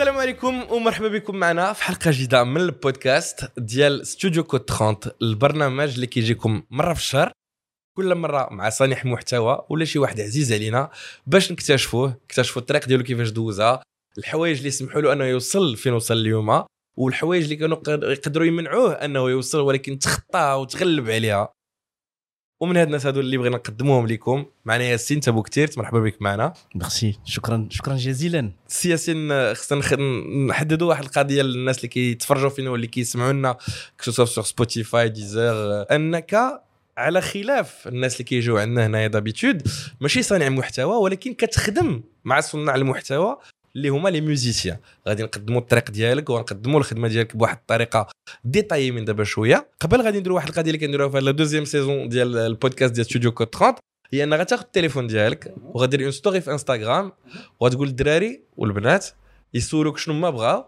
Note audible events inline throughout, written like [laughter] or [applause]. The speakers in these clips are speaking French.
السلام عليكم ومرحبا بكم معنا في حلقة جديدة من البودكاست ديال ستوديو كود 30 البرنامج اللي كيجيكم مرة في الشهر. كل مرة مع صانع محتوى ولا شي واحد عزيز علينا باش نكتشفوه نكتشفوا الطريق ديالو كيفاش دوزها الحوايج اللي سمحوا له أنه يوصل فين وصل اليوم والحوايج اللي كانوا يقدروا يمنعوه أنه يوصل ولكن تخطى وتغلب عليها. ومن هاد الناس هادو اللي بغينا نقدموهم لكم معنا ياسين تابو كتير مرحبا بك معنا. ميرسي. شكرا شكرا جزيلا. سي ياسين خصنا نحددوا واحد القضية للناس اللي كيتفرجوا فينا واللي كيسمعوا لنا كسوسوا سور سبوتيفاي ديزر أنك على خلاف الناس اللي كيجيو عندنا هنايا دابيتود ماشي صانع محتوى ولكن كتخدم مع صناع المحتوى. اللي هما لي ميوزيسيان. غادي نقدموا الطريق ديالك ونقدموا الخدمة ديالك بواحد الطريقة ديتايي من دابا شوية. قبل غادي نديروا واحد القضية اللي كنديروها في لا دوزيام سيزون ديال البودكاست ديال ستوديو كود 30 هي ان غتاخذ التليفون ديالك وغادير اون ستوري في انستغرام وغتقول الدراري والبنات يسولوك شنو ما بغاو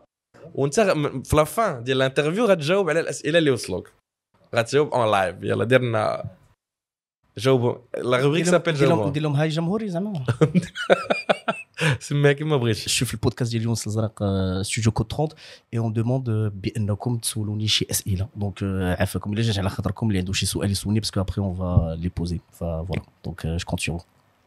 وانت في لافان ديال الانترفيو غتجاوب على الأسئلة اللي وصلوك. غتجاوب اون لايف يلا دير لنا جاوبوا لا روبريك سابيل جاوبوا ندير لهم هاي جمهوري زعما. [laughs] [laughs] سميها كيما بغيتي شوف في البودكاست ديال اليونس الازرق ستوديو كود 30 اي اون دوموند بانكم تسولوني شي اسئله دونك عافاكم الا جات على خاطركم اللي عنده شي سؤال يسولني باسكو ابخي اون فا لي بوزي فوالا دونك جو كونت سور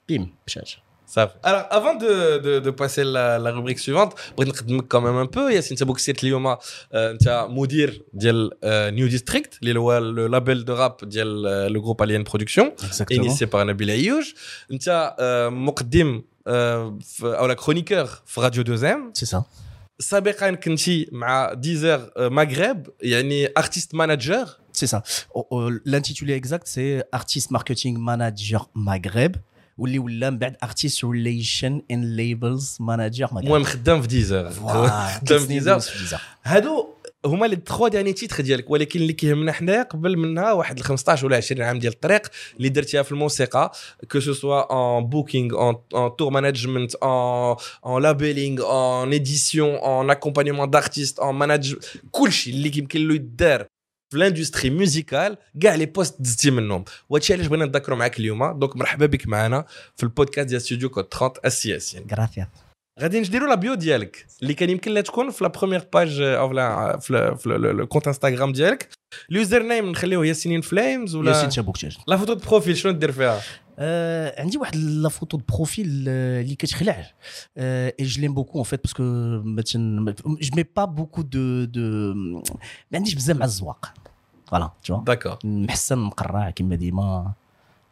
بيم مشات صافي alors avant de de de passer la la rubrique suivante بغيت نقدمك quand même un peu ياسين انت بوك سيرت اليوم آه، انت مدير ديال نيو ديستريكت اللي هو لو لابيل دو راب ديال لو جروب الين برودكسيون اكزاكتومون انيسي باغ نبيل عيوج انت آه، مقدم آه، في- او لا كرونيكور في راديو دوزيام سي سا سابقا كنتي مع ديزر آه، مغرب يعني ارتيست مانجر C'est ça. Oh, oh, L'intitulé exact, c'est Artist Marketing Manager Maghreb. واللي ولا من بعد Relation and Labels Manager Maghreb. المهم خدام في ديزر خدام في ديزر هادو هما لي تخوا داني تيتر ديالك ولكن اللي كيهمنا حنايا قبل منها واحد ال 15 ولا 20 عام ديال الطريق اللي درتيها في الموسيقى كو سو سوا اون بوكينغ اون تور مانجمنت اون اون لابيلينغ اون ايديسيون اون اكومبانيمون دارتيست اون ماناج كلشي اللي يمكن له يدار في الاندستري ميوزيكال كاع لي بوست دزتي منهم وهادشي علاش بغينا نذكروا معاك اليوم دونك مرحبا بك معنا في البودكاست ديال ستوديو كود 30 السياسيين Gracias. غادي نديروا لا بيو ديالك اللي كان يمكن لها تكون في لا بروميير باج أو في لا- في الكونت انستغرام ديالك. اليوزر نيم نخليوه ياسين فليمز ولا ياسين تشابوكتاج لا فوتو بروفيل شنو دير فيها؟ آه عندي واحد لا فوتو بروفيل آه، اللي كتخلع. آه اي جو ليم بوكو ان فيت باسكو مثلا جو مي با بوكو دو دو ما عنديش بزاف مع الزواق. فوالا تو داكور محسن مقرع كما ديما.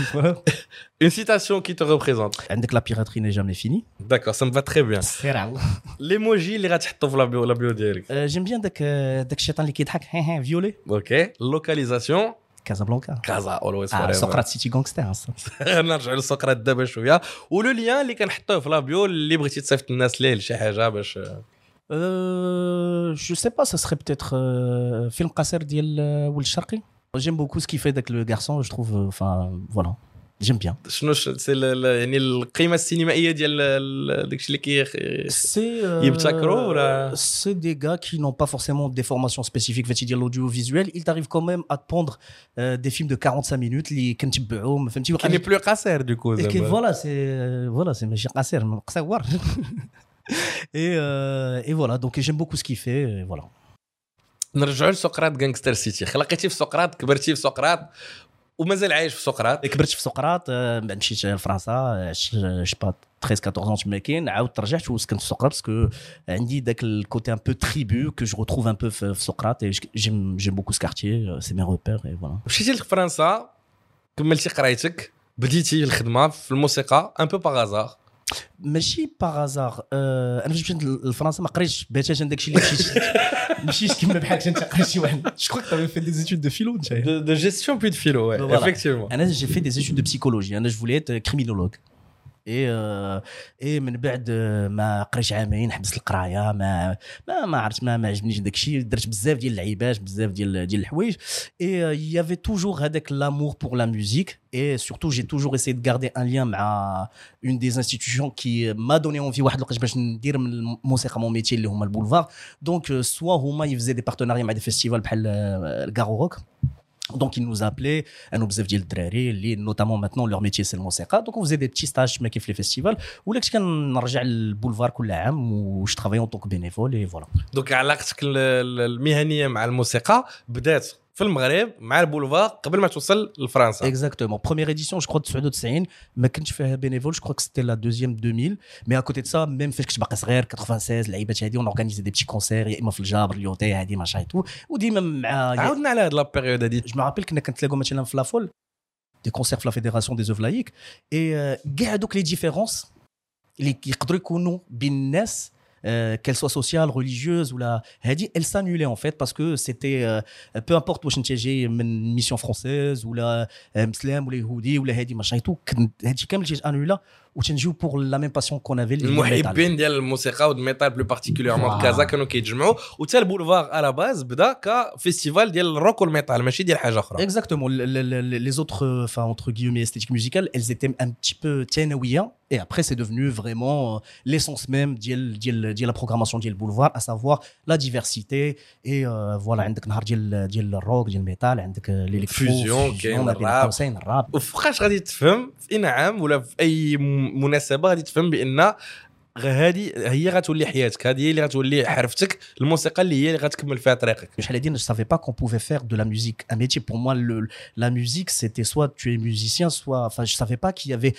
[laughs] Une citation qui te représente. عندك la piraterie n'est jamais finie. D'accord, ça me va très bien. [laughs] L'emoji اللي غتحطو في لابيو لابيو ديالك. Euh, J'aime bien داك داك الشيطان اللي كيضحك هي هي فيولي اوكي. لوكاليزاسيون كازابلانكا كازا اولويز آه فور سقراط سيتي غونغستر نرجعوا لسقراط دابا شويه ولو ليان اللي كنحطوه في لابيو اللي بغيتي تصيفط الناس ليه لشي حاجه باش Euh, je sais pas, ça serait peut-être euh, film قصير ديال euh, ولد الشرقي. J'aime beaucoup ce qu'il fait avec le garçon, je trouve. euh, Enfin, voilà. J'aime bien. شنو ش- سي ال- ال- يعني القيمه السينمائيه ديال ال- داكشي اللي كي C'est euh, يبتكروا ولا- c'est des gars qui n'ont pas forcément des formations spécifiques fait dire l'audiovisuel ils t'arrivent quand même à te pondre euh, des films de 45 minutes اللي كنتبعوهم فهمتي كي ني بلو قصير دوكو et que زعما voilà c'est voilà c'est ماشي قصير قصير [laughs] et euh, et voilà donc j'aime beaucoup ce qu'il fait et voilà نرجعوا لسقراط غانغستر سيتي خلقيتي في سقراط كبرتي في سقراط ومازال عايش في سقراط. كبرت في سقراط آه، بعد مشيت لفرنسا جو با 13 14 تما كاين عاودت رجعت وسكنت في سقراط باسكو عندي داك الكوتي ان بو تريبو كو جو retrouve un peu في سقراط j'aime beaucoup ce quartier c'est mes repères et voilà. مشيتي لفرنسا كملتي قرايتك بديتي الخدمة في الموسيقى ان بو باغازار ماشي باغازار آه انا فاش مشيت لفرنسا ما قريتش باتاتا داكشي اللي مشيت مشيت كيما بحال انت قريت شي واحد جو [laughs] كخوا كو في دي زيتود دو فيلو انت de, de gestion puis de philo ouais Voilà. effectivement انا j'ai fait des études de psychologie انا je voulais être criminologue اي اي من بعد آه، ما قريتش عامين حبست القرايه ما ما ما عرفت ما, ما عجبنيش داك الشيء درت بزاف ديال اللعيبات بزاف ديال ديال الحوايج اي يافي توجور هذاك لامور بور لا ميوزيك اي سورتو جي توجور اسي دو غاردي ان ليان مع اون دي انستيتيوشن كي ما دوني اونفي واحد الوقت باش ندير من الموسيقى مون ميتي اللي هما البولفار دونك سوا هما يفزي دي بارتناريا مع دي فيستيفال بحال الكارو روك Donc, ils nous appelaient, nous faisait le drari, notamment maintenant, leur métier, c'est le musique. Donc, on faisait des petits stages, mais les festivals, où là, je le boulevard tout l'année, où je travaillais en tant que bénévole, et voilà. Donc, mihani, avec la musique, peut-être, في المغرب مع البولفار قبل ما توصل لفرنسا. اكزاكتومون بروميير اديسيون جو كرو 99 ما كنتش فيها بينيفول جو كرو سيتي لا دوزيام 2000 مي اكوتي دو سا ميم فاش كنت باقي صغير 96 اللعيبات هذه اون اورغانيزي دي بتي كونسير يا اما في الجابر اليوتي هذه ماشا اي تو وديما مع عاودنا على هاد لا بيريود هذه جو مابيل كنا كنتلاقاو مثلا في لافول دي كونسير في لا فيديراسيون دي زوف لايك اي كاع دوك لي ديفيرونس اللي يقدروا يكونوا بين الناس euh, qu'elle soit sociale, religieuse ou la dit elle s'annulait en fait parce que c'était euh, peu importe où une mission française ou la euh, muslim ou les houdis ou les hadi machin et tout هادي كامل annulé وتنجيو بور لا ميم باسيون كون افي المحبين ديال الموسيقى والميتال بلو بارتيكوليرمون كازا كانوا كيتجمعوا وتا البولفار على باز بدا كفيستيفال ديال الروك والميتال ماشي ديال حاجه اخرى اكزاكتومون لي زوتر enfin entre guillemets esthétiques musicales elles étaient un petit peu ثانويه et après c'est devenu vraiment l'essence même ديال ديال ديال la programmation ديال البولفار à savoir la diversité et voilà عندك نهار ديال ديال الروك ديال الميتال عندك ليليكترو فيوزيون كاين الراب الراب وفوقاش غادي تفهم في انعام ولا في اي مناسبه غادي تفهم بان هذه هي غتولي حياتك هذه هي اللي غتولي حرفتك الموسيقى اللي هي اللي غتكمل فيها طريقك شحال هادي je savais pas qu'on pouvait faire de la musique un métier pour moi le, la musique c'était soit tu es musicien soit enfin je savais pas qu'il y avait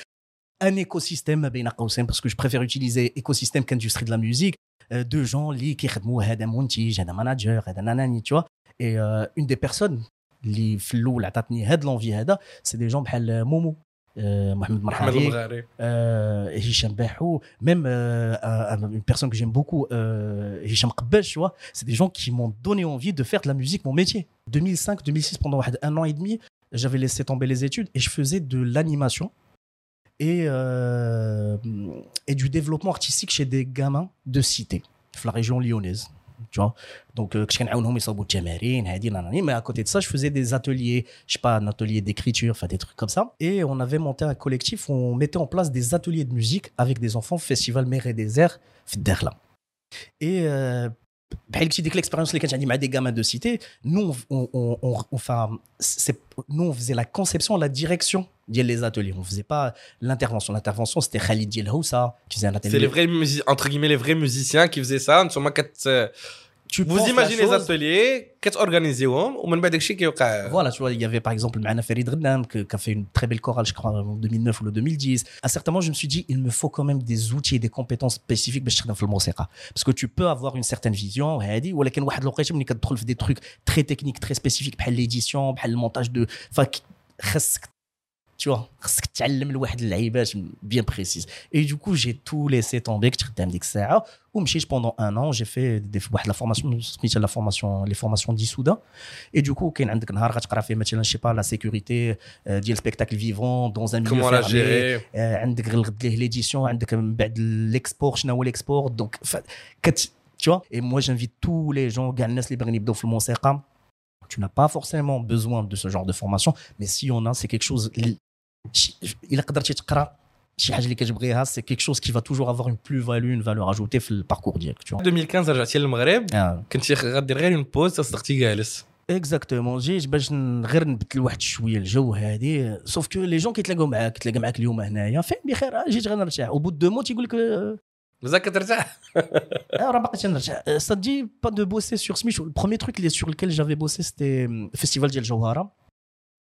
un écosystème بين قوسين parce que je préfère utiliser écosystème qu'industrie de la musique euh, de gens اللي كيخدموا هذا منتج هذا ماناجر هذا ناناني tu vois et euh, une des personnes اللي في الاول عطاتني هاد لونفي هذا سي دي جون بحال مومو euh, Mohamed Marhari, euh, Hicham même euh, une personne que j'aime beaucoup, Hicham Kbel, tu vois, c'est des gens qui m'ont donné envie de faire de la musique mon métier. 2005-2006, pendant un an et demi, j'avais laissé tomber les études et je faisais de l'animation et, et du développement artistique chez des gamins de cité, la région lyonnaise tu vois. Donc euh, mais à côté de ça je faisais des ateliers je sais pas un atelier d'écriture enfin des trucs comme ça. Et on avait monté un collectif où on mettait en place des ateliers de musique avec des enfants festival mer et désert Derlin et euh, dès que l'expérience les j'ai dit des gamins de cité nous on enfin nous on faisait la conception la direction les ateliers on faisait pas l'intervention l'intervention c'était Khalid Diel Houssa qui faisait un atelier c'est les vrais entre guillemets les vrais musiciens qui faisaient ça نتوما كت vous imaginez les ateliers, qu'est-ce organisé ou même بعد qui Voilà, tu vois, il y avait par exemple Mana Farid Ghannam qui a fait une très belle chorale, je crois, en 2009 ou le 2010. À certains moments, je me suis dit, il me faut quand même des outils et des compétences spécifiques باش تخدم في الموسيقى. Parce que tu peux avoir une certaine vision, هادي ولكن واحد الوقيته ملي كتدخل في des trucs très techniques, très spécifiques بحال l'édition, بحال le montage de enfin خاصك tu vois خاصك تعلم لواحد اللعيبات bien précises et du coup j'ai tout laissé tomber كنت خدام ديك الساعه ومشيت pendant un an j'ai fait des واحد la formation سميتها la formation les formations d'Issouda et du coup كاين عندك نهار غتقرا فيه مثلا شي با لا سيكوريتي ديال سبيكتاكل فيفون دون ان ميليو فيرمي عندك غير الغد ليه ليديسيون عندك من بعد ليكسبور شنو هو ليكسبور دونك كت tu vois et moi j'invite tous les gens كاع الناس اللي باغيين يبداو في الموسيقى tu n'as pas forcément besoin de ce genre de formation mais si on a c'est quelque chose الا قدرتي تقرا شي حاجه اللي كتبغيها سي كيك شوز كي فا توجور افوار اون بلو فالو اون فالور اجوتي في الباركور ديالك 2015 رجعتي للمغرب كنتي غادير غير اون بوز تصدقتي جالس اكزاكتومون جيت باش غير نبدل واحد شويه الجو هادي سوف كو لي جون كيتلاقاو معاك كيتلاقى معاك اليوم هنايا فين بخير جيت غنرتاح او بو دو مو تيقول لك مازال كترتاح راه باقي تنرتاح سا دي با دو بوسي سور سميتو البروميي تروك اللي سور لكيل جافي بوسي سيتي فيستيفال ديال الجوهره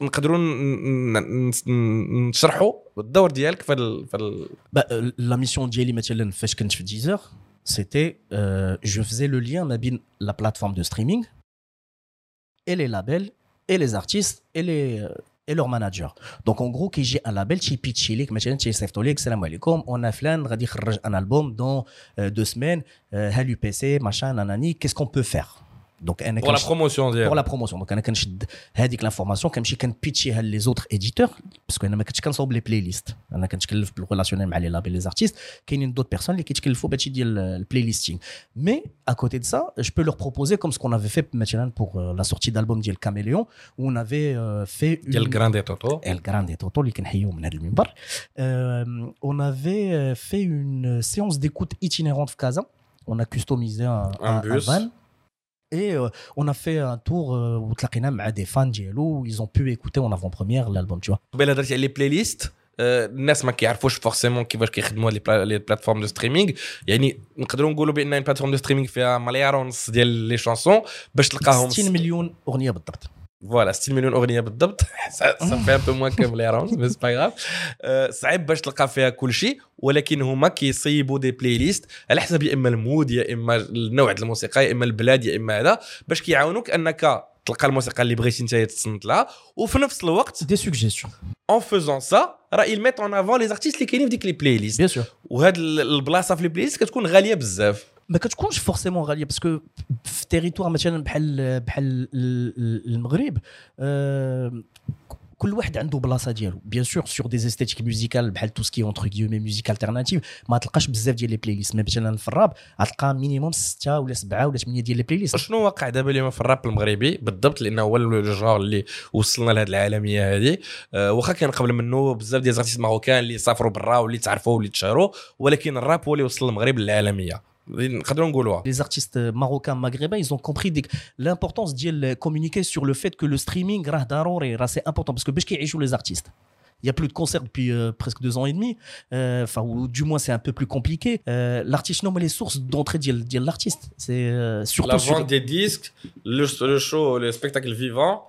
نقدروا نشرحوا الدور ديالك في ال في ال... لا ميسيون ديالي مثلا فاش كنت في ديزر c'était euh, je faisais le lien ma bin la plateforme de streaming et les labels et les artistes et les euh, et leurs managers. Donc en gros, qui j'ai un label qui pitch لك مثلا تيصيفطوا لك السلام عليكم on a فلان غادي يخرج un album dans euh, deux semaines ها لو بي سي machin nanani qu'est-ce qu'on peut faire Donc, pour la promotion. Pour la promotion. Donc, on a l'information, comme pitcher les autres éditeurs, parce qu'on a quand les playlists. On a quand le relationnel avec les artistes. Qu'il y a d'autres personnes qui font le playlisting. Mais, à côté de ça, je peux leur proposer, comme ce qu'on avait fait maintenant pour euh, la sortie d'album d'El Caméléon, où on avait euh, fait. Une... El Grande Toto. El Grande Toto, euh, On avait euh, fait une séance d'écoute itinérante de Casa. On a customisé un, un, un, bus. un van et euh, on a fait un tour euh, où تلاقينا مع des fans ديالو ils ont pu écouter en avant-première l'album tu vois قبيله درتي على لي بلاي ليست آه، الناس ما كيعرفوش فورسيمون كيفاش كيخدموا لي بلا- لي بلاتفورم دو ستريمينغ يعني نقدروا نقولوا بان ان بلاتفورم دو ستريمينغ فيها مليار ونص ديال لي شانسون باش تلقاهم 60 مليون اغنيه بالضبط فوالا 60 مليون أغنية بالضبط. صافي ان بو موان كو مليار ونص بس با غاف صعيب باش تلقى فيها كل شيء ولكن هما كيصيبوا دي بلاي ليست على حسب يا إما المود يا إما النوع الموسيقى يا إما البلاد يا إما هذا باش كيعاونوك أنك تلقى الموسيقى اللي بغيتي انت تصنت لها. وفي نفس الوقت des suggestions. en faisant ça راه ils mettent en avant les artistes اللي كاينين في ديك لي بلاي ليست bien sûr. وهاد ال- البلاصة في لي بلاي ليست كتكون غالية بزاف. ما كتكونش فورسيمون غالية باسكو في تيريتوار مثلا بحال بحال ال- ال- المغرب آه، كل واحد عنده بلاصة ديالو. بيان سور سور دي استيتيك ميوزيكال بحال تو سكي اونتر كيومي ميوزيك الترناتيف ما تلقاش بزاف ديال لي بلاي ليست مثلا في الراب غتلقى مينيموم ستة ولا سبعة ولا ثمانية ديال لي بلاي ليست شنو واقع دابا اليوم في الراب المغربي؟ بالضبط لأنه هو الجار اللي وصلنا لهاد العالمية هذه أه واخا كان قبل منه بزاف ديال زارتيست ماروكان اللي سافروا برا واللي تعرفوا واللي تشهروا ولكن الراب هو اللي وصل المغرب للعالمية. Les artistes euh, marocains maghrébins, ils ont compris l'importance de communiquer sur le fait que le streaming, c'est important parce que les artistes. Il n'y a plus de concerts depuis euh, presque deux ans et demi. Euh, enfin, ou du moins, c'est un peu plus compliqué. L'artiste, non, mais les sources d'entrée de l'artiste. C'est surtout. La vente des disques, le, le, show, le spectacle vivant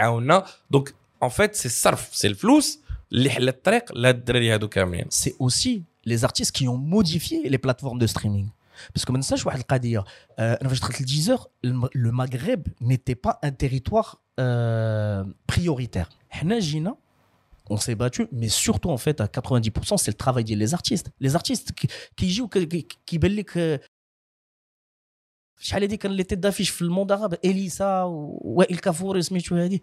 يعاوننا دونك اون فيت سي الصرف سي الفلوس اللي حل الطريق لهاد الدراري هادو كاملين c'est aussi les artistes qui ont modifié les plateformes de streaming parce que ما ننساش واحد القضيه آه، انا فاش دخلت لديزر le Maghreb n'était pas un territoire euh, prioritaire حنا جينا on s'est battu, mais surtout en fait à 90%, c'est le travail des artistes. Les artistes qui, qui jouent, qui, qui, qui بان لك شحال هذه كان لي تيت دافيش في الموند عرب اليسا وائل كافوري سميتو هذه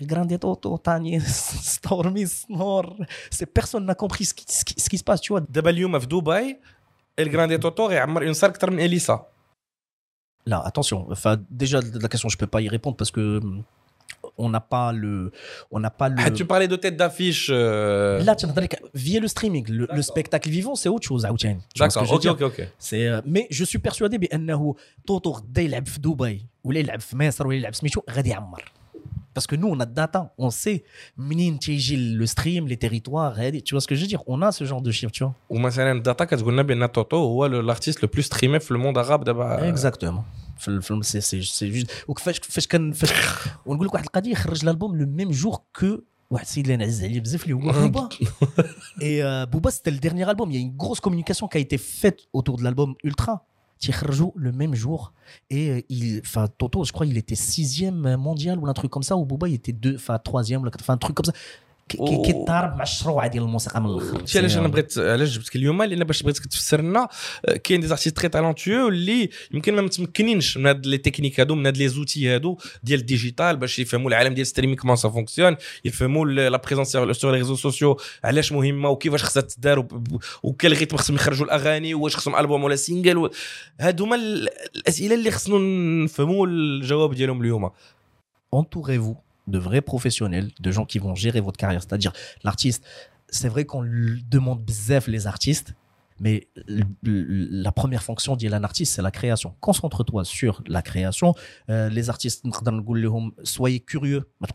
الجراندي [laughs] توتو تاني ستورمي سنور سي بيرسون n'a compris ce qui, ce qui, ce qui se passe tu vois دابا اليوم في دبي الجراندي توتو غيعمر اون سار اكثر من اليسا Là, attention. Enfin, déjà, la question, je peux pas y répondre parce que hum, on n'a pas le, on n'a pas le. حيت tu parlais de tête d'affiche euh, Là, tu n'as pas- via le streaming, le, le D'accord. spectacle vivant, c'est autre chose. عاوتاني. Tu vois ce que d'accord je veux ok dire ok ok C'est, euh, mais je suis persuadé بانه توتو غدا يلعب في دبي ولا يلعب في مصر ولا يلعب سميتو غادي يعمر parce que nous on a data on sait منين تيجي le stream les territoires هادي tu vois ce que je veux dire on a ce genre de chiffres tu vois ومثلا الداتا كتقول لنا بان توتو هو الارتيست لو بلو ستريمي في الموند عرب دابا اكزاكتومون في الفيلم سي سي سي جوست وكيفاش فاش كان فاش ونقول لك واحد القضيه خرج الالبوم لو ميم جور كو واحد السيد [laughs] اللي نعز عليه بزاف اللي هو بوبا اي بوبا سيتي الديرنيير البوم il y a une grosse communication qui a été faite autour de l'album Ultra تيخرجوا le même jour et euh, il enfin Toto je crois il était sixième mondial ou un truc comme ça ou Booba il était deux enfin troisième ولا enfin un truc comme ça كي- كي- أوه. كيتضارب مع الشروع ديال الموسيقى من الآخر. هادشي علاش أنا بغيت علاش جبتك اليوم؟ لأن باش بغيتك تفسر لنا آه، كاين دي زارتيست تري تالونتيو اللي يمكن ما متمكنينش من هاد لي تكنيك هادو من هاد لي زوتي هادو ديال الديجيتال باش يفهموا العالم ديال ستريمينغ كومون سا فونكسيون يفهموا لا بريزونس سور لي ريزو سوسيو علاش مهمة وكيفاش خصها تدار وكل ريتم خصهم يخرجوا الأغاني واش خصهم ألبوم ولا سينجل هادو هما ال- الأسئلة اللي خصنا نفهموا الجواب ديالهم اليوم. Entourez-vous. De vrais professionnels, de gens qui vont gérer votre carrière. C'est-à-dire, l'artiste, c'est vrai qu'on demande bzef les artistes, mais la première fonction d'un artiste, c'est la création. Concentre-toi sur la création. Euh, les artistes, soyez curieux. Ma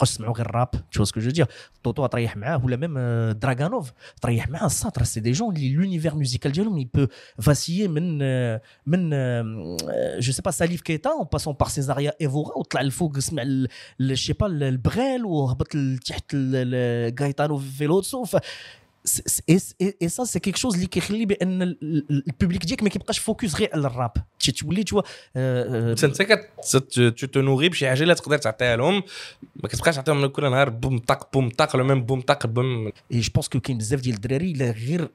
rap, tu vois ce que je veux dire. Toto a ou la même euh, Draganov, travaillé ça, c'est des gens, l'univers musical il peut vaciller, même, euh, euh, euh, je sais pas, Salif Keita, en passant par Césaria Evora, ou il faut je sais pas, le Brel, ou le Gaetano Veloso. س- et, et, et ça c'est quelque chose اللي كيخلي بان ال- ال- البوبليك ديالك ما كيبقاش فوكس غير على الراب تي- تولي توا آه، آه، انت كت تنوغي بشي حاجة اللي تقدر تعطيها لهم ما كتبقاش تعطيهم كل نهار بوم طاق بوم طاق لو ميم بوم طاق بوم اي جو بونس كو كاين بزاف ديال الدراري الا غير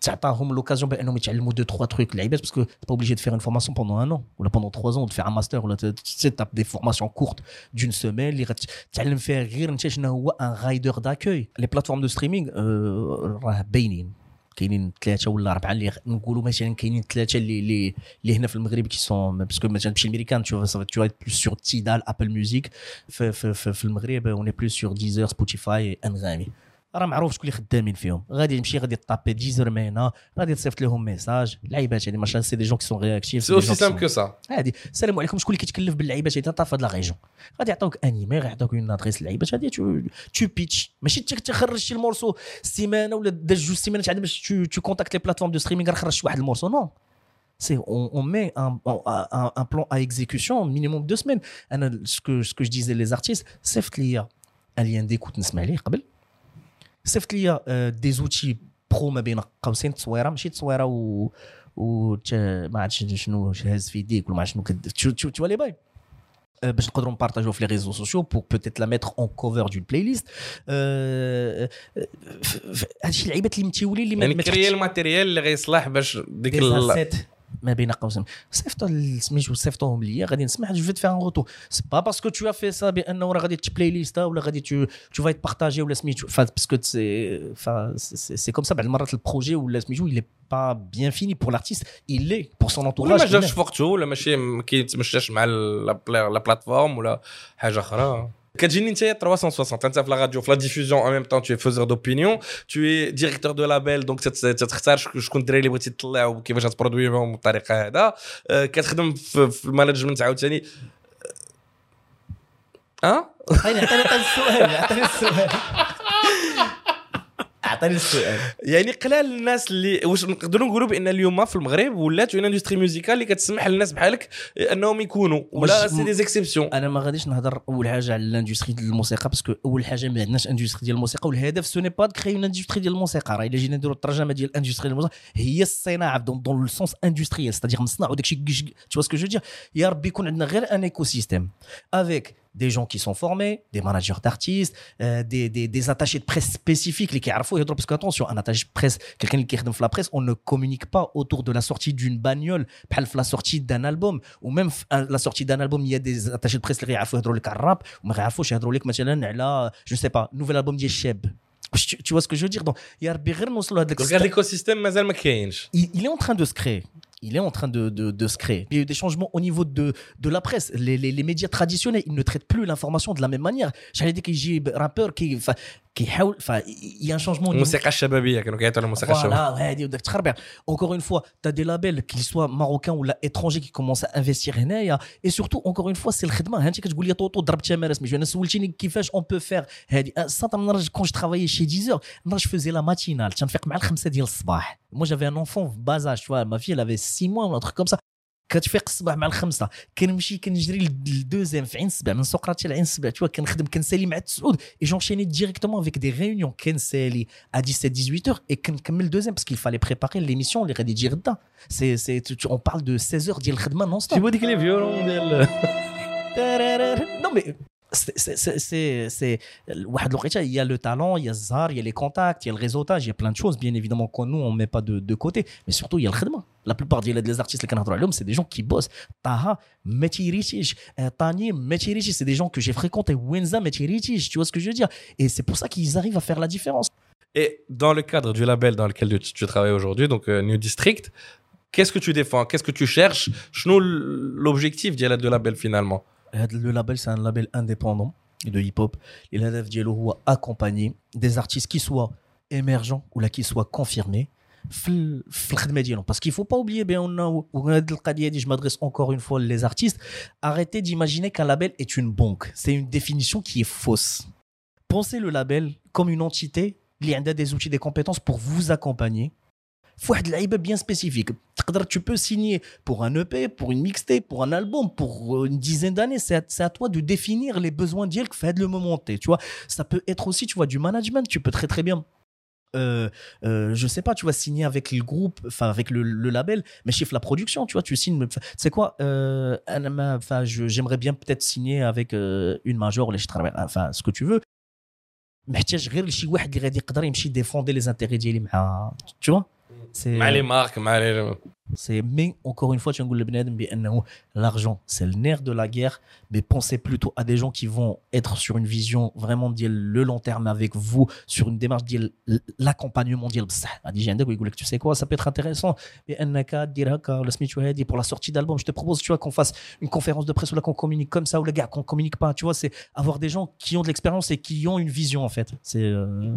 تعطاهم لوكازيون بانهم يتعلموا دو تخوا تروك لعيبات باسكو با اوبليجي دو فير اون فورماسيون بوندون ان ولا بوندون 3 ans تفير ان ماستر ولا تاب دي فورماسيون كورت دون سيمين اللي غتتعلم فيها غير انت شنو هو ان رايدر داكوي لي بلاتفورم دو ستريمينغ راه باينين كاينين ثلاثه ولا اربعه اللي نقولوا مثلا كاينين ثلاثه اللي اللي اللي هنا في المغرب كي سون باسكو مثلا تمشي الميريكان tu vas tu vas être plus sur Tidal Apple Music في في في, في المغرب on est plus sur Deezer Spotify انغامي راه معروف شكون اللي خدامين فيهم. غادي تمشي غادي طابي ديزر مينا غادي تصيفط لهم ميساج لعيبات يعني ماشي سي دي جون كي سون رياكتيف سي اوسي سامبل كو سا هادي. السلام عليكم. شكون اللي كيتكلف باللعيبات هادي؟ طاف هاد لا ريجون غادي يعطوك انيمير يعطوك اون ادريس اللعيبات هادي. تو بيتش ماشي انت تخرج شي المورسو سيمانة ولا داز جوج سيمانات عاد باش تو كونتاكت لي بلاتفورم دو ستريمينغ غير خرج شي واحد المورسو. نو C'est, on, on met un, un, un plan à exécution minimum deux semaines. أنا ce que, ce que je disais les artistes, صيفط ليا un lien d'écoute صيفط ليا دي زوتي برو ما بين قوسين تصويرة ماشي تصويرة و و ما عرفتش شنو هاز في يديك ولا ما عرفت شنو les bails Euh, باش نقدروا نبارطاجيو في لي ريزو سوسيو بور بوتيت لا ميتر اون كوفر دون بلاي ليست هادشي اللعيبات اللي متيولين اللي ما- يعني ما كريا الماتيريال اللي غيصلح باش ديك ما بين قوسين. صيفطوا سميتو صيفطوهم ليا غادي نسمع جو في تفير ان روتور سي با باسكو تو في سا بانه راه غادي تبلاي ليستا ولا غادي تو تو فاي تبارطاجي ولا سميتو باسكو سي سي كوم سا بعض المرات البروجي ولا سميتو il pas bien fini pour l'artiste. Il pour son ولا ما جاش. في وقته ولا ماشي ما كيتمشاش مع لا بلاتفورم ولا حاجة أخرى. كتجيني انت 360 انت في لا راديو في لا ديفوزيون ان ميم طون تو فوزور دوبينيون تو اي ديريكتور دو لابيل دونك تختار شك- شكون الدراري اللي بغيتي تطلع وكيفاش غتبرودويهم بالطريقه هذا آه، كتخدم في في المانجمنت عاوتاني اه عطيني عطيني عطيني السؤال عطيني السؤال عطيني السؤال. يعني قلال الناس اللي واش نقدروا نقولوا بأن اليوم في المغرب ولات اون اندستري ميوزيكال اللي كتسمح للناس بحالك أنهم يكونوا ولا سي دي زيكسيبسيون أنا ما غاديش نهضر أول حاجة على الاندستري ديال الموسيقى باسكو أول حاجة ما عندناش اندستري ديال الموسيقى والهدف سو ني با كري اون اندستري ديال الموسيقى. راه إلا جينا نديروا الترجمة ديال الاندستري ديال الموسيقى هي الصناعة دون دون لو سونس اندستريال ستادير نصنعوا داكشي تو سكو جو دير يا ربي يكون عندنا غير ان ايكو سيستيم افيك des gens qui sont formés, des managers d'artistes, euh, des, des, des attachés de presse spécifiques, les qui يعرفوا يهضروا parce que attention, un attaché de presse, quelqu'un qui يخدم في la presse, on ne communique pas autour de la sortie d'une bagnole, بحال في la sortie d'un album, ou même في la sortie d'un album, il y a des attachés de presse اللي يعرفوا يهضروا لك على الراب وما يعرفوش يهضروا لك مثلا على je sais pas, nouvel album ديال الشاب. Tu, tu vois ce que je veux dire Donc, يا ربي غير نوصلوا لهذاك دونك هذا الايكو سيستيم مازال ما كاينش il, il est en train de se créer. Il est en train de, de, se créer. Il y a eu des changements au niveau de, de la presse. Les, les, les médias traditionnels, ils ne traitent plus l'information de la même manière. J'allais dire a un rappeur qui, enfin, qui enfin, il y a un changement au niveau الموسيقى الشبابيه كانوا كيعطيو الموسيقى الشبابيه voilà, ouais, dis- وداك تخربيع. Encore une fois, tu as des labels, qu'ils soient marocains ou là, étrangers, qui commencent à investir هنايا. Et surtout, encore une fois, c'est الخدمة. ها انت كتقول لي طوطو ضربت ما رسمي. انا سولتيني كيفاش on peut faire هادي. سانت نرج كون جو travaillais chez Deezer, moi je faisais la matinale. تنفيق مع الخمسة ديال الصباح. Moi j'avais un enfant في bas âge, tu vois, ma fille elle avait 6 mois ou un truc comme ça. كتفيق الصباح مع الخمسه كنمشي كنجري للدوزيام في عين السبع من سقراط حتى لعين السبع تشوا كنخدم كنسالي مع التسعود اي جونشيني ديريكتومون افيك دي ريونيون كنسالي ا 17 18 et كنكمل دوزيام باسكو fallait préparer l'émission اللي غادي تجي غدا سي سي on parle de 16 heures ديال الخدمه نون ستوب تيبو ديك لي فيولون ديال Non, mais c'est il y a le talent il y a Zar il y a les contacts il y a le réseautage il y a plein de choses bien évidemment qu'on nous on met pas de, de, côté. Mais surtout il y a le khidma. La plupart des, artistes les c'est des gens qui bossent. Taha Metiritish euh, Tani Metiritish c'est des gens que j'ai fréquenté Wenza Metiritish tu vois ce que je veux dire? Et c'est pour ça qu'ils arrivent à faire la différence. Et dans le cadre du label dans lequel tu, travailles aujourd'hui donc euh, New District qu'est-ce que tu défends? Qu'est-ce que tu cherches? L'objectif de label finalement? Euh, le label, c'est un label indépendant de hip-hop. Et l'ADF Diallo Roua accompagné des artistes qui soient émergents ou là qui soient confirmés. Parce qu'il ne faut pas oublier, ben, je m'adresse encore une fois les artistes, arrêtez d'imaginer qu'un label est une banque. C'est une définition qui est fausse. Pensez le label comme une entité, il y a des outils, des compétences pour vous accompagner في واحد اللعيبه bien spécifique تقدر tu peux signer pour un EP pour une mixtape pour un album pour euh, une dizaine d'années c'est à, c'est à toi de définir les besoins ديالك في هاد le moment T, tu vois ça peut être aussi tu vois du management tu peux très très bien euh, euh, je sais pas, tu vas signer avec le groupe, enfin avec le, le label, mais chiffre la production, tu vois, tu signes. enfin, C'est quoi euh, أنا ما- Enfin, je- j'aimerais bien peut-être signer avec euh, une major, les enfin ce que tu veux. محتاج غير شي واحد اللي غادي يقدر يمشي ديفوندي لي زانتيغي ديالي مع tu vois c'est مع لي مارك مع لي c'est mais encore une fois tu نقول لبنادم بانه l'argent c'est le nerf de la guerre mais pensez plutôt à des gens qui vont être sur une vision vraiment ديال le long terme avec vous sur une démarche ديال l'accompagnement ديال بصح غادي يجي عندك ويقول لك tu sais quoi ça peut être intéressant بانك دير هكا ولا سميتو هادي pour la sortie d'album je te propose tu vois qu'on fasse une conférence de presse ou là qu'on communique comme ça ou le gars qu'on communique pas tu vois c'est avoir des gens qui ont de l'expérience et qui ont une vision en fait c'est euh,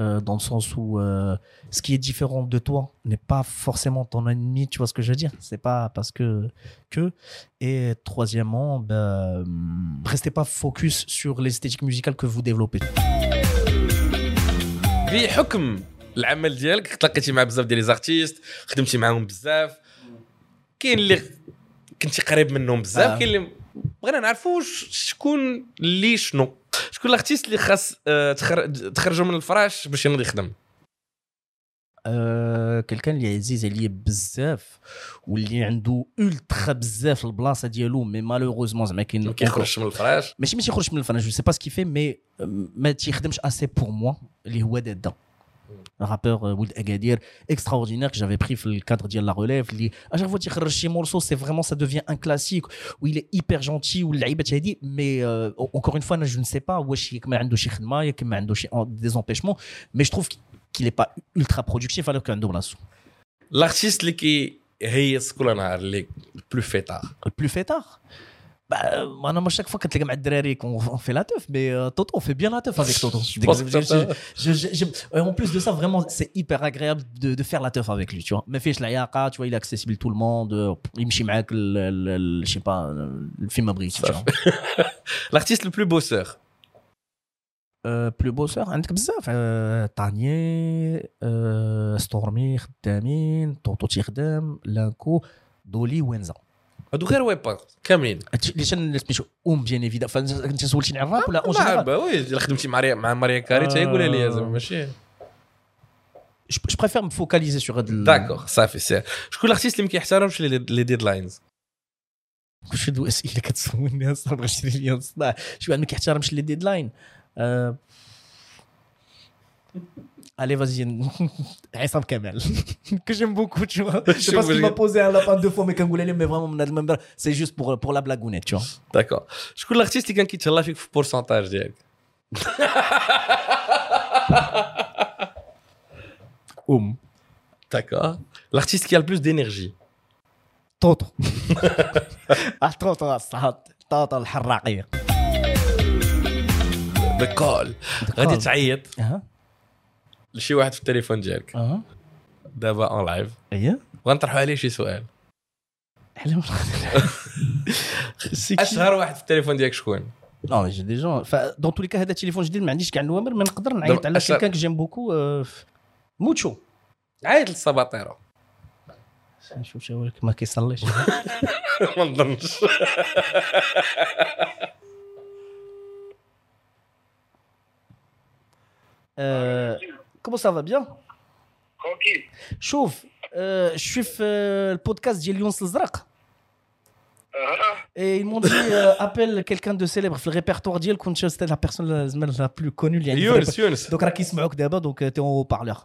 euh, dans le sens où euh, ce qui est différent de toi n'est pas forcément ton ennemi, tu vois ce que je veux dire C'est pas parce que. que. Et troisièmement, ben, hum, restez pas focus sur l'esthétique musicale que vous développez. بحكم العمل ديالك تلاقيتي مع بزاف ديال لي زارتيست خدمتي معاهم بزاف كاين اللي كنتي قريب منهم بزاف آه. كاين اللي بغينا نعرفوا ش- شكون اللي شنو شكون الارتيست اللي خاص آه، تخرج تخرجوا من الفراش باش ينوض يخدم. Euh, quelqu'un اللي عزيز عليا بزاف واللي عنده الترا بزاف البلاصة ديالو مي مالوغوزمون زعما كاين ما كيخرجش من الفراش. ماشي ماشي يخرج من الفن جو سي با سكي في مي ما تيخدمش اسي بور موا اللي هو دادا rappeur euh, Wood Agadir, extraordinaire que j'avais pris le cadre de la relève. À chaque fois que tu morceau, c'est vraiment, ça devient un classique où il est hyper gentil, où l'Aïba t'a dit, mais euh, encore une fois, je ne sais pas, où est-ce qu'il y a des empêchements, mais je trouve qu'il n'est pas ultra productif alors qu'il y a un L'artiste qui est le plus fêtard. Le plus fêtard bah, moi, non, moi, chaque fois que les gars de Drari, on, on fait la teuf, mais euh, Toto, on fait bien la teuf avec Toto. Je pense que je- ça- je- je- j'aime- euh, en plus de ça, vraiment, c'est hyper agréable de, de faire la teuf avec lui, tu vois. Mais fiche la yaka, tu vois, il est accessible tout le monde. euh, Il me chie avec le, le- le- je sais pas, le film à brique, tu vois. [laughs] الارتيست البلو بوسور Euh, plus bosseur, عندك بزاف euh, تاني euh, ستورمي خدامين توتو تيخدم لانكو دولي وينزا هادو غير ويبر كاملين. اللي شن سميتو أم بيان ايفيدا فانت سولتيني على الراب ولا اون مع جينيرال وي خدمتي مع مع ماريا كاري حتى هي قولها لي زعما ماشي. Je, je préfère me focaliser sur هاد داكوغ صافي سير شكون الارتيست اللي ما كيحترمش لي لي ديدلاينز واش هادو اسئله كتسولني أصلا بغا نشري ليا نصداع شي واحد ما كيحترمش لي ديدلاين آه... Allez, vas-y. [laughs] Aïssam Kamel. [laughs] que j'aime beaucoup, tu vois. [laughs] C'est parce qu'il m'a posé un lapin deux fois, mais quand vous l'avez, mais vraiment, on a le même- c'est juste pour, pour la blagounette, tu vois. داكوغ شكون الارتيست اللي كان كيتهلا فيك في البورسونتاج ديالك Oum. داكوغ الارتيست qui a le plus d'énergie توتو اه توتو الصحات توتو الحراقية بكول غادي تعيط اها لشي واحد في التليفون ديالك. دابا اون لايف اييه وغنطرحوا عليه شي سؤال. حلم كي [laughs] أشهر واحد في التليفون ديالك شكون؟ J'ai des gens. Enfin, dans tous les cas, هذا التليفون جديد ما عنديش كاع النوامر ما نقدر نعيط. على que j'aime beaucoup euh, موتشو. عيط للسباطيرو. نشوف شو لك ما كيصليش. [laughs] ما نظنش. Euh, [laughs] comment ça va bien Tranquille. شوف euh, je suis في البودكاست ديال يونس الزرق Ah, et ils m'ont dit euh, appelle quelqu'un de célèbre في الريpertoire ديال كنت c'était la personne la, زعما la plus connue اللي عندي في يونس الريبر- يونس donc راك يسمعوك دابا donc t'es en haut-parleur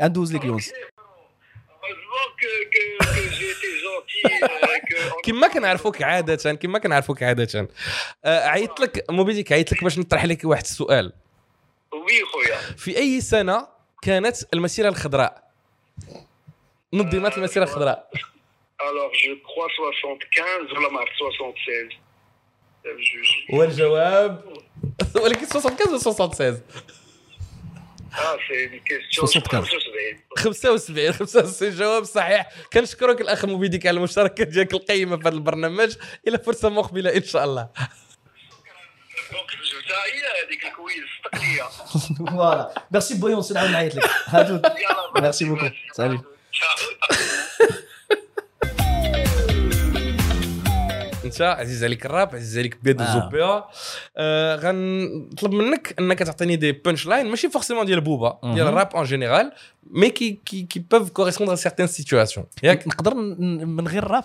ندوز لك يونس Heureusement que, que, que j'ai été gentil كما كنعرفوك عاده كما كنعرفوك عاده آه، عيطت لك موبيديك عيطت لك باش نطرح لك واحد السؤال وي خويا في اي سنه كانت المسيرة الخضراء. نظمت المسيرة الخضراء. الوغ جو كخوا 75 ولا ما عرفت 76 جوج والجواب ولكن 75 و 76 آه سي دي كيستيون 75. 75 75 جواب صحيح. كنشكرك الأخ مبيديك على المشاركة ديالك القيمة في هذا البرنامج. إلى فرصة مقبلة إن شاء الله. هذيك الكويز التقنيه فوالا ميرسي بويون سي نعاود نعيط لك هادو يلا ميرسي بوكو سالي انت عزيز عليك الراب عزيز عليك بيد آه. الزوبيا آه غنطلب منك انك تعطيني دي بانش لاين ماشي فورسيمون ديال بوبا ديال مهم. الراب ان جينيرال مي كي كي كي بوف كوريسبوندر ا سيغتان سيتواسيون ياك نقدر ن- من غير راب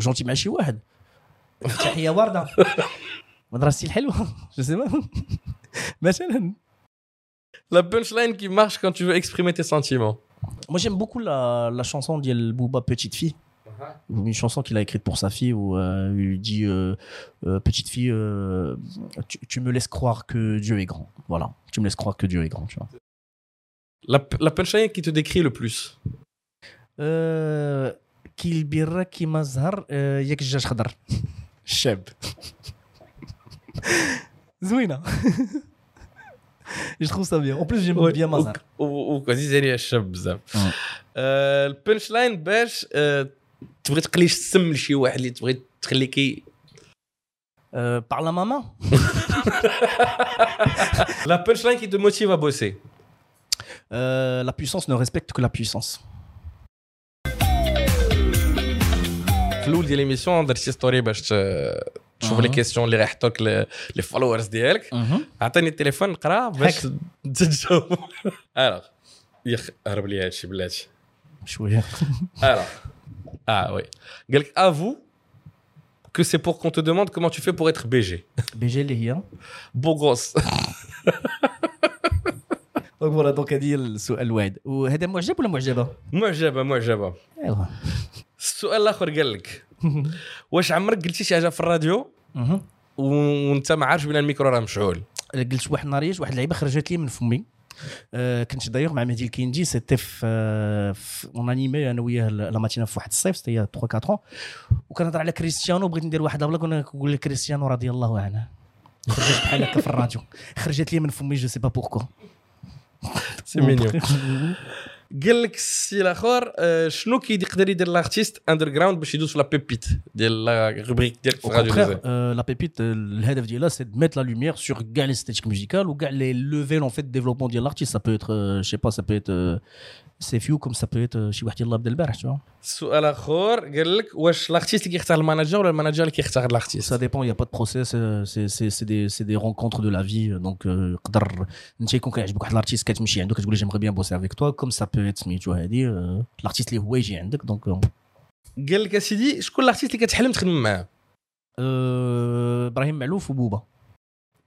جونتي مع شي واحد تحيه [laughs] ورده مدرستي الحلوه [laughs] جو سي با مثلا La punchline qui marche quand tu veux exprimer tes sentiments. Moi, j'aime beaucoup la, la chanson d'Yel Booba Petite Fille. Une chanson qu'il a écrite pour sa fille où euh, il dit euh, euh, Petite fille, euh, tu, tu me laisses croire que Dieu est grand. Voilà, tu me laisses croire que Dieu est grand. Tu vois. La, la punchline qui te décrit le plus. Euh, كي البيرة كيما زهر آه، ياك الدجاج خضر الشاب زوينة Je trouve ça bien. En plus, j'aime bien Mazar. وعزيز عليا الشاب بزاف. آه. آه، البانشلاين باش آه، تبغي تقليش السم لشي واحد اللي تبغي تخلي كي Euh, par la maman [laughs] لا punchline qui te motive à bosser. Euh, La puissance ne respecte que la puissance. في الأول ديال ليميسيون درتي ستوري باش تشوف لي أها. كيسيون اللي راح يحطوك ل- لي فولورز ديالك عطيني التليفون نقرا باش تجاوب الوغ يخ هرب لي هادشي بلاتي شوية Alors, ah oui. قال لك avoue que c'est pour qu'on te demande comment tu fais pour être BG. BG اللي هي Beau gosse. دونك فوالا دونك هذه السؤال الواحد وهذا معجب ولا معجبة؟ معجبة معجبة. ايوا السؤال الآخر قال لك واش عمرك قلتي شي حاجة في الراديو. وانت ما عارفش بان الميكرو راه مشعول. قلت واحد النهار واحد اللعيبة خرجت لي من فمي. آه كنت دايوغ مع مهدي الكينجي سيتي في, اون انيمي أنا وياه لا ماتينا في واحد الصيف سيتي 3 4 وكنهضر على كريستيانو بغيت ندير واحد لا بلاك ونقول لك كريستيانو رضي الله عنه. خرجت بحال هكا في الراديو. خرجت لي من فمي جو سي با بوركو سي مينيون قال لك السي الاخر آه، شنو كيقدر يدير لارتيست اندر جراوند باش يدوز في لا بيبيت ديال لا روبريك ديالك في Au الراديو contraire, ديزاين euh, la pépite, euh, الهدف ديالها c'est de mettre la lumière sur كاع les esthétiques musicales ou كاع les levels en fait de développement ديال l'artiste ça peut être euh, je sais pas ça peut être euh, c'est few comme ça peut être euh, شي واحد يلاه بدا البارح tu vois السؤال اخر قال لك واش الارتيست اللي كيختار المانجر ولا المانجر اللي كيختار الارتيست Ça dépend, il n'y a pas de process, euh, c'est- c'est c'est des, c'est des rencontres de la vie. Donc, euh, يقدر انت يكون كيعجبك واحد الارتيست كتمشي عنده كتقول جيمري بيان بوسي افيك توا كوم سا بو ات سميتو هادي آه، الارتيست اللي هو يجي عندك دونك قال لك اسيدي شكون الارتيست اللي كتحلم تخدم معاه آه، ابراهيم معلوف وبوبا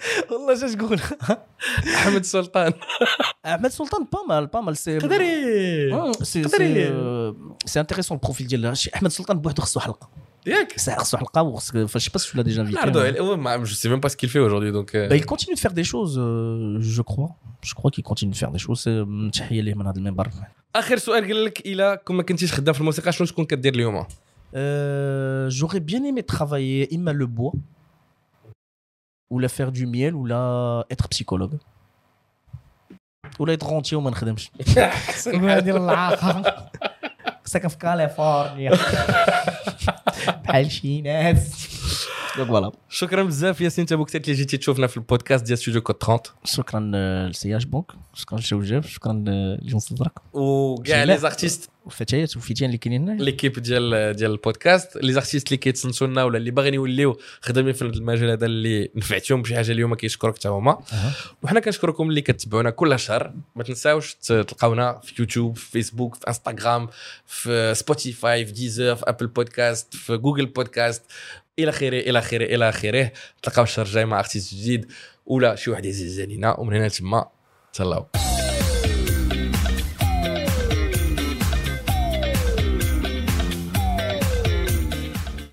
[laughs] والله اش تقول [laughs] أحمد سلطان. أحمد سلطان با مال با مال سي قدري. سي سي سي انتريسون البروفيل ديال احمد سلطان بوحدو خصو حلقه ياك سي خصو حلقه وخصك فاش باس l'as déjà invité نعرضو جو سي ميم با سكيل في aujourd'hui donc Bah, il continue de faire des choses euh, je crois. Je crois qu'il continue de faire des choses. تحيه ليه من هذا المنبر آخر سؤال قال لك إلا كون ما كنتيش خدام في الموسيقى شنو تكون كدير اليوم؟ Euh, j'aurais bien aimé travailler Imma le bois. ou la faire du miel ou la être psychologue ولا يتغونتي وما نخدمش احسن هذه العاقه ساكن في كاليفورنيا بحال شي ناس دونك فوالا شكرا بزاف ياسين انت بوقت اللي جيتي تشوفنا في البودكاست ديال ستوديو كود 30 شكرا آه، لسياج بونك شكرا لشوجاف شكرا آه، لجنس الزرق وكاع جميل. لي زارتيست وفتيات وفتيان اللي كاينين هنايا. ليكيب ديال ديال البودكاست. لي زارتيست اللي كيتسنتو لنا ولا اللي باغيين يوليو خدامين في المجال هذا اللي نفعتهم بشي حاجة اليوم كيشكروك حتى هما. وحنا كنشكركم اللي كتبعونا كل شهر. ما تنساوش تلقاونا في يوتيوب في فيسبوك في انستغرام في سبوتيفاي في ديزر في أبل بودكاست في جوجل بودكاست. إلى آخره إلى آخره إلى آخره. تلقاو الشهر الجاي مع أرتيست جديد. ولا شي واحد عزيز علينا ومن هنا تما تهلاو.